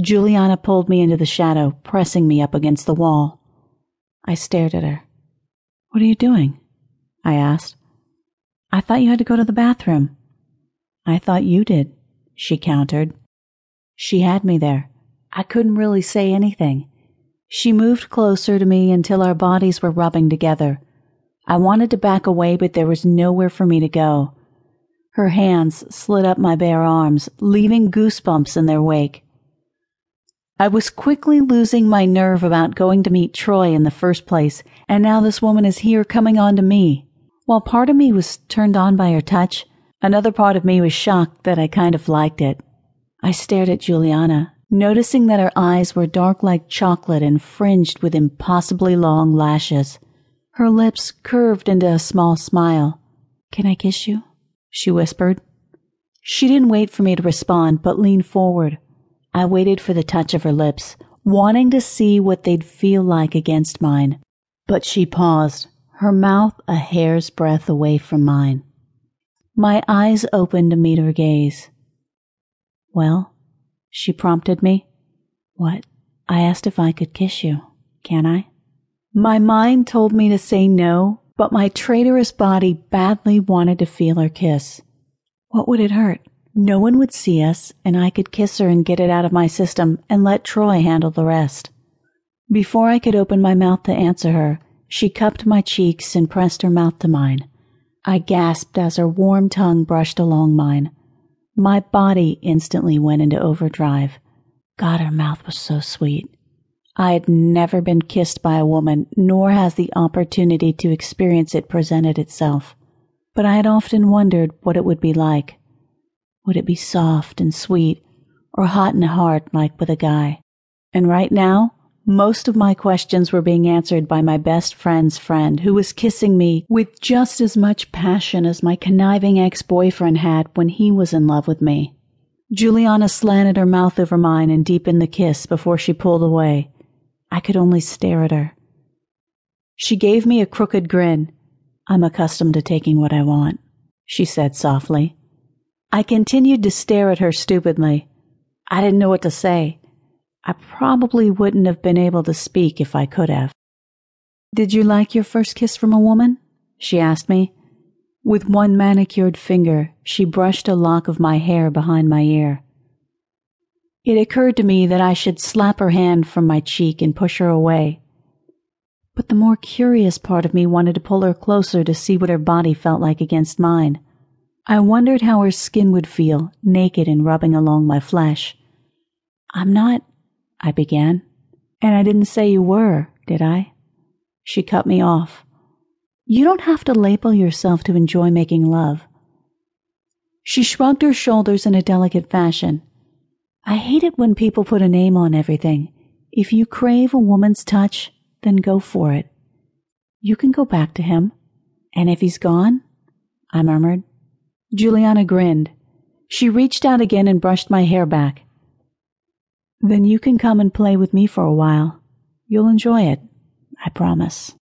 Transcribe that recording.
Juliana pulled me into the shadow, pressing me up against the wall. I stared at her. What are you doing? I asked. I thought you had to go to the bathroom. I thought you did, she countered. She had me there. I couldn't really say anything. She moved closer to me until our bodies were rubbing together. I wanted to back away, but there was nowhere for me to go. Her hands slid up my bare arms, leaving goosebumps in their wake. I was quickly losing my nerve about going to meet Troy in the first place, and now this woman is here coming on to me. While part of me was turned on by her touch, another part of me was shocked that I kind of liked it. I stared at Juliana, noticing that her eyes were dark like chocolate and fringed with impossibly long lashes. Her lips curved into a small smile. Can I kiss you? she whispered. She didn't wait for me to respond, but leaned forward. I waited for the touch of her lips, wanting to see what they'd feel like against mine. But she paused, her mouth a hair's breadth away from mine. My eyes opened to meet her gaze. Well, she prompted me. What? I asked if I could kiss you. Can I? My mind told me to say no, but my traitorous body badly wanted to feel her kiss. What would it hurt? No one would see us, and I could kiss her and get it out of my system and let Troy handle the rest. Before I could open my mouth to answer her, she cupped my cheeks and pressed her mouth to mine. I gasped as her warm tongue brushed along mine. My body instantly went into overdrive. God, her mouth was so sweet. I had never been kissed by a woman, nor has the opportunity to experience it presented itself. But I had often wondered what it would be like. Would it be soft and sweet, or hot and hard like with a guy? And right now, most of my questions were being answered by my best friend's friend, who was kissing me with just as much passion as my conniving ex boyfriend had when he was in love with me. Juliana slanted her mouth over mine and deepened the kiss before she pulled away. I could only stare at her. She gave me a crooked grin. I'm accustomed to taking what I want, she said softly. I continued to stare at her stupidly. I didn't know what to say. I probably wouldn't have been able to speak if I could have. Did you like your first kiss from a woman? She asked me. With one manicured finger, she brushed a lock of my hair behind my ear. It occurred to me that I should slap her hand from my cheek and push her away. But the more curious part of me wanted to pull her closer to see what her body felt like against mine. I wondered how her skin would feel, naked and rubbing along my flesh. I'm not, I began. And I didn't say you were, did I? She cut me off. You don't have to label yourself to enjoy making love. She shrugged her shoulders in a delicate fashion. I hate it when people put a name on everything. If you crave a woman's touch, then go for it. You can go back to him. And if he's gone? I murmured. Juliana grinned. She reached out again and brushed my hair back. Then you can come and play with me for a while. You'll enjoy it, I promise.